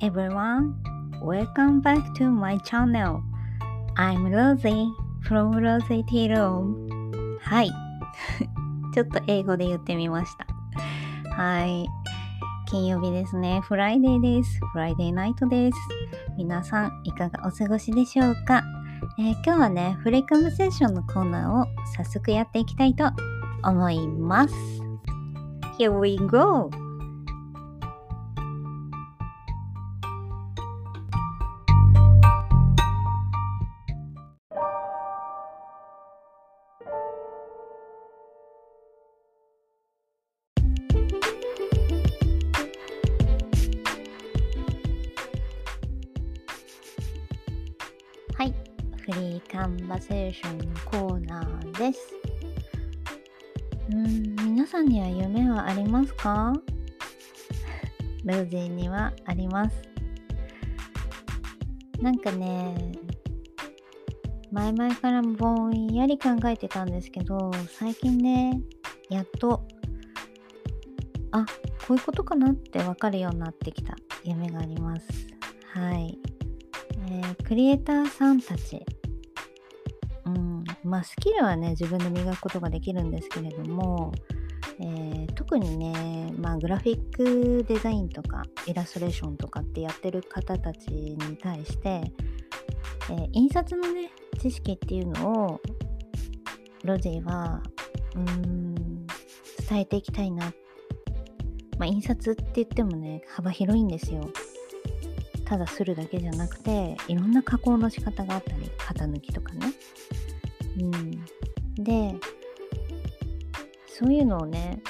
everyone, welcome back to my channel. I'm Rosie from Rosie Tea Room. はい。ちょっと英語で言ってみました。はい。金曜日ですね。 Friday です。 Friday night です。皆さん、いかがお過ごしでしょうか、えー、今日はね、フレカムセッションのコーナーを早速やっていきたいと思います。Here we go! ンバセーションのコーナーです。うん、皆さんには夢はありますか？ルージーにはあります。なんかね、前々からぼんやり考えてたんですけど、最近ね、やっと、あ、こういうことかなってわかるようになってきた夢があります。はい。えー、クリエイターさんたち、まあスキルはね自分で磨くことができるんですけれども、えー、特にね、まあ、グラフィックデザインとかイラストレーションとかってやってる方たちに対して、えー、印刷のね知識っていうのをロジーはうーん伝えていきたいな。まあ印刷って言ってもね幅広いんですよ。ただするだけじゃなくていろんな加工の仕方があったり型抜きとかね。うんでそういうのをね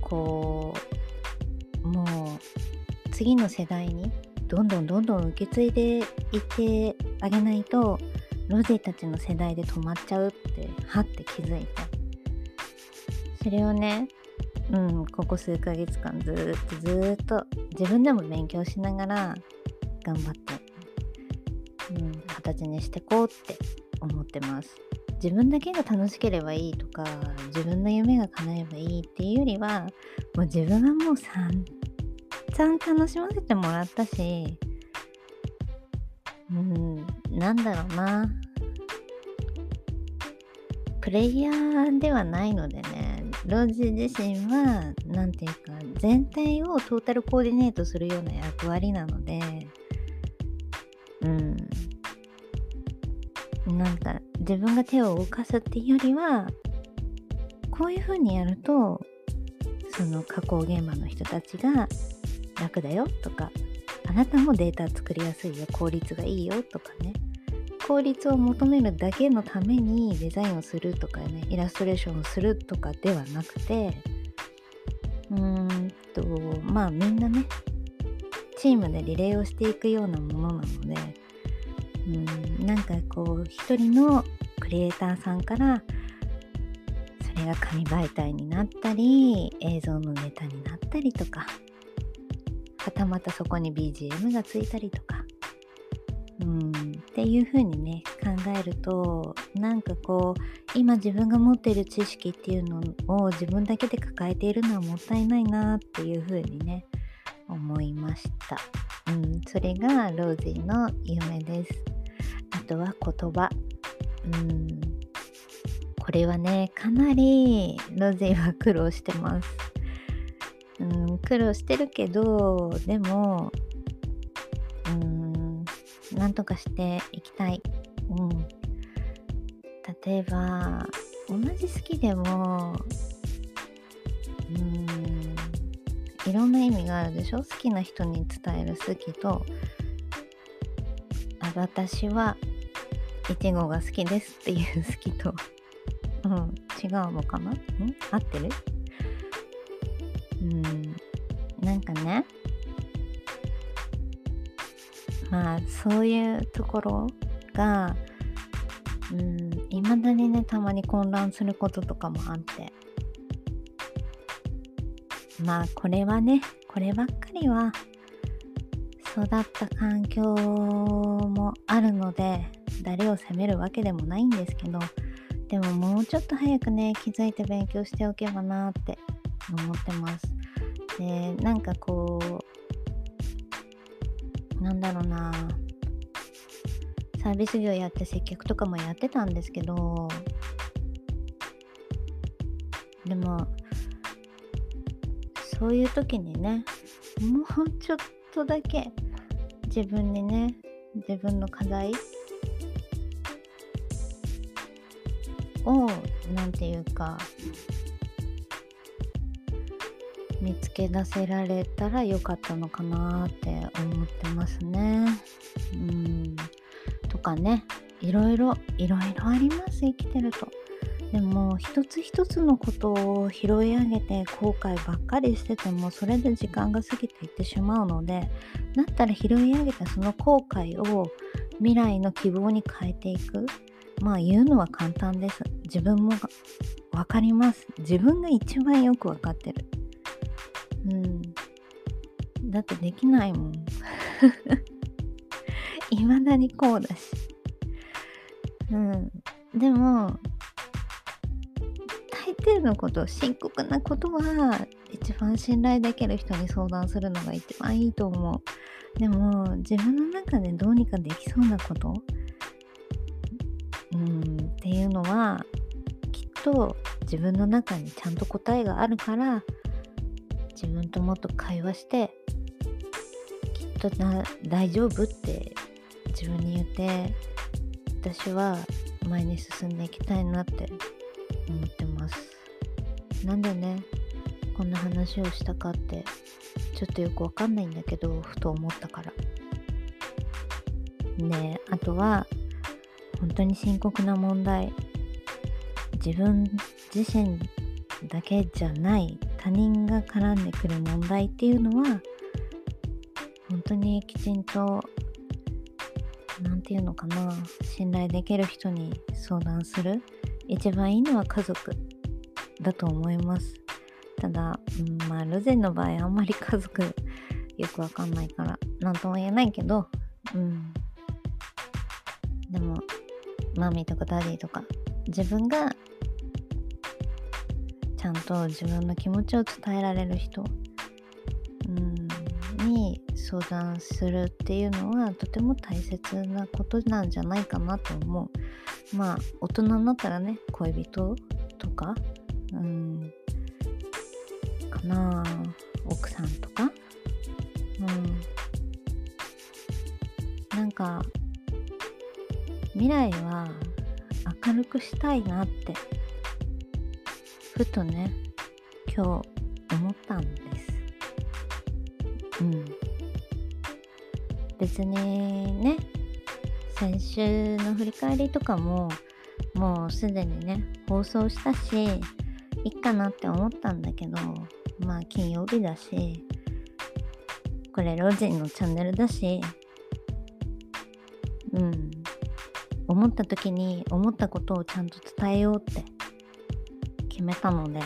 こうもう次の世代にどんどんどんどん受け継いでいってあげないとロジーたちの世代で止まっちゃうってはって気づいてそれをねうんここ数ヶ月間ずっとずっと自分でも勉強しながら頑張って、うん、形にしてこうって思ってます。自分だけが楽しければいいとか自分の夢が叶えばいいっていうよりはもう自分はもう散々楽しませてもらったしうんなんだろうな。プレイヤーではないのでねロジ自身は何て言うか全体をトータルコーディネートするような役割なのでうん。なんか自分が手を動かすっていうよりはこういう風にやるとその加工現場の人たちが楽だよとかあなたもデータ作りやすいよ効率がいいよとかね。効率を求めるだけのためにデザインをするとかねイラストレーションをするとかではなくてうーんとまあみんなねチームでリレーをしていくようなものなのでうんなんかこう一人のクリエイターさんからそれが紙媒体になったり映像のネタになったりとかはたまたそこに BGM がついたりとかうんっていう風にね考えるとなんかこう今自分が持っている知識っていうのを自分だけで抱えているのはもったいないなっていう風にね思いました。うん、それがロージーの夢です。あとは言葉。うん、これはね、かなりロージーは苦労してます。うん、苦労してるけど、でも、うん、なんとかしていきたい。うん。例えば、同じ好きでも、うんいろんな意味があるでしょ？好きな人に伝える好きと私はいちごが好きですっていう好きと。うん。違うのかな？ん？合ってる？うん。なんかね。まあそういうところがうん。いまだにねたまに混乱することとかもあって。まあこれはねこればっかりは育った環境もあるので誰を責めるわけでもないんですけどでももうちょっと早くね気づいて勉強しておけばなって思ってます。でなんかこうなんだろうな。サービス業やって接客とかもやってたんですけどでもそういう時にねもうちょっとだけ自分にね自分の課題を何て言うか見つけ出せられたらよかったのかなって思ってますね。うんとかねいろいろいろいろあります生きてると。でも一つ一つのことを拾い上げて後悔ばっかりしててもそれで時間が過ぎていってしまうのでだったら拾い上げたその後悔を未来の希望に変えていくまあ言うのは簡単です。自分も分かります。自分が一番よく分かってる。うん。だってできないもん。未だにこうだし。うん。でも大抵のこと深刻なことは一番信頼できる人に相談するのが一番いいと思う。でも自分の中でどうにかできそうなことうんっていうのはきっと自分の中にちゃんと答えがあるから自分ともっと会話してきっとな大丈夫って自分に言って私は前に進んでいきたいなって思ってます。なんでねこんな話をしたかってちょっとよくわかんないんだけどふと思ったから。ねあとは本当に深刻な問題。自分自身だけじゃない他人が絡んでくる問題っていうのは本当にきちんと何て言うのかな信頼できる人に相談する一番いいのは家族だと思います。ただ、うん、まあルゼンの場合あんまり家族よくわかんないから何とも言えないけどうん。 mommy とか daddy とか自分がちゃんと自分の気持ちを伝えられる人、うん、に相談するっていうのはとても大切なことなんじゃないかなと思う。まあ大人になったらね恋人とかうんかな奥さんとかうん。なんか未来は明るくしたいなってふとね今日思ったんです。うん。別にね先週の振り返りとかももうすでにね放送したしいいかなって思ったんだけどまあ金曜日だしこれロジンのチャンネルだしうん。思った時に思ったことをちゃんと伝えようって決めたので、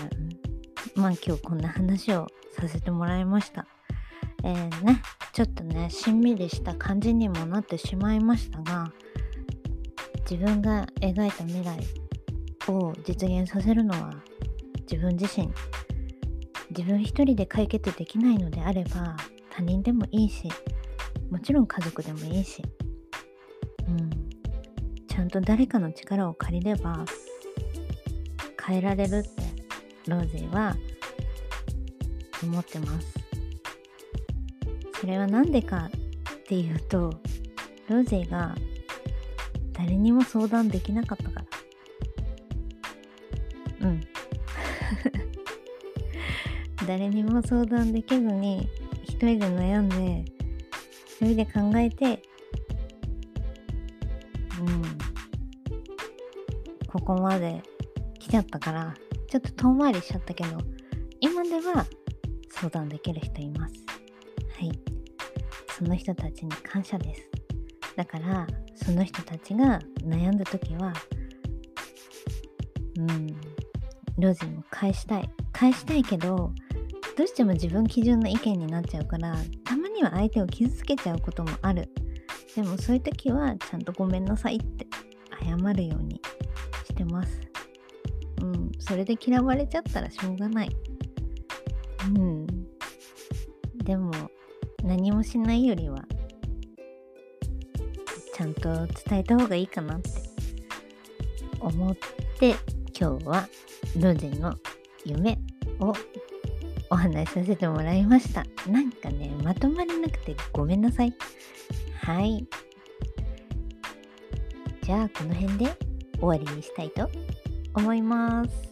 まあ今日こんな話をさせてもらいました。えー、ね、ちょっとね、しんみりした感じにもなってしまいましたが、自分が描いた未来を実現させるのは自分自身。自分一人で解決できないのであれば他人でもいいし、もちろん家族でもいいし、んと誰かの力を借りれば変えられるってローゼーは思ってます。それは何でかっていうとローゼーが誰にも相談できなかったから。うん。誰にも相談できずに一人で悩んで一人で考えてここまで来ちゃったからちょっと遠回りしちゃったけど今では相談できる人います。はい。その人たちに感謝です。だからその人たちが悩んだ時はうんロジも返したい。返したいけどどうしても自分基準の意見になっちゃうからたまには相手を傷つけちゃうこともある。でもそういう時はちゃんとごめんなさいって謝るようにしてますうん、それで嫌われちゃったらしょうがない。うん。でも、何もしないよりは、ちゃんと伝えた方がいいかなって思って今日はロゼの夢をお話しさせてもらいました。なんかね、まとまりなくてごめんなさい。はい。じゃあこの辺で終わりにしたいと思います。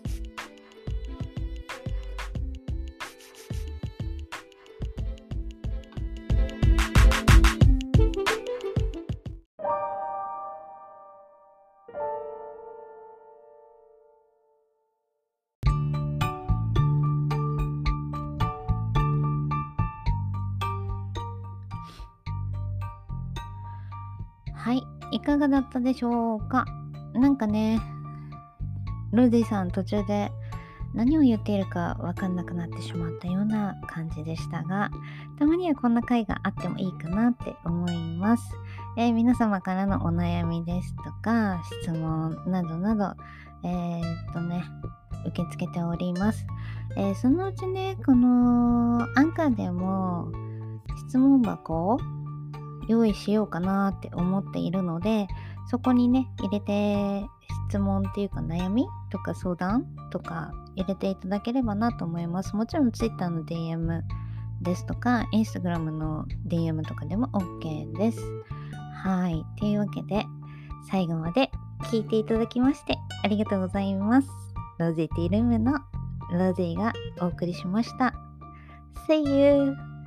はい、いかがだったでしょうか？なんかね、ルディさん途中で何を言っているかわかんなくなってしまったような感じでしたが、たまにはこんな回があってもいいかなって思います。えー、皆様からのお悩みですとか、質問などなど、えー、っとね、受け付けております。えー、そのうちね、このアンカーでも質問箱を用意しようかなって思っているのでそこにね入れて質問っていうか悩みとか相談とか入れていただければなと思います。もちろん Twitter の DM ですとか Instagram の DM とかでも OK です。はい。というわけで最後まで聞いていただきましてありがとうございます。ロゼティルームのロゼがお送りしました。See you!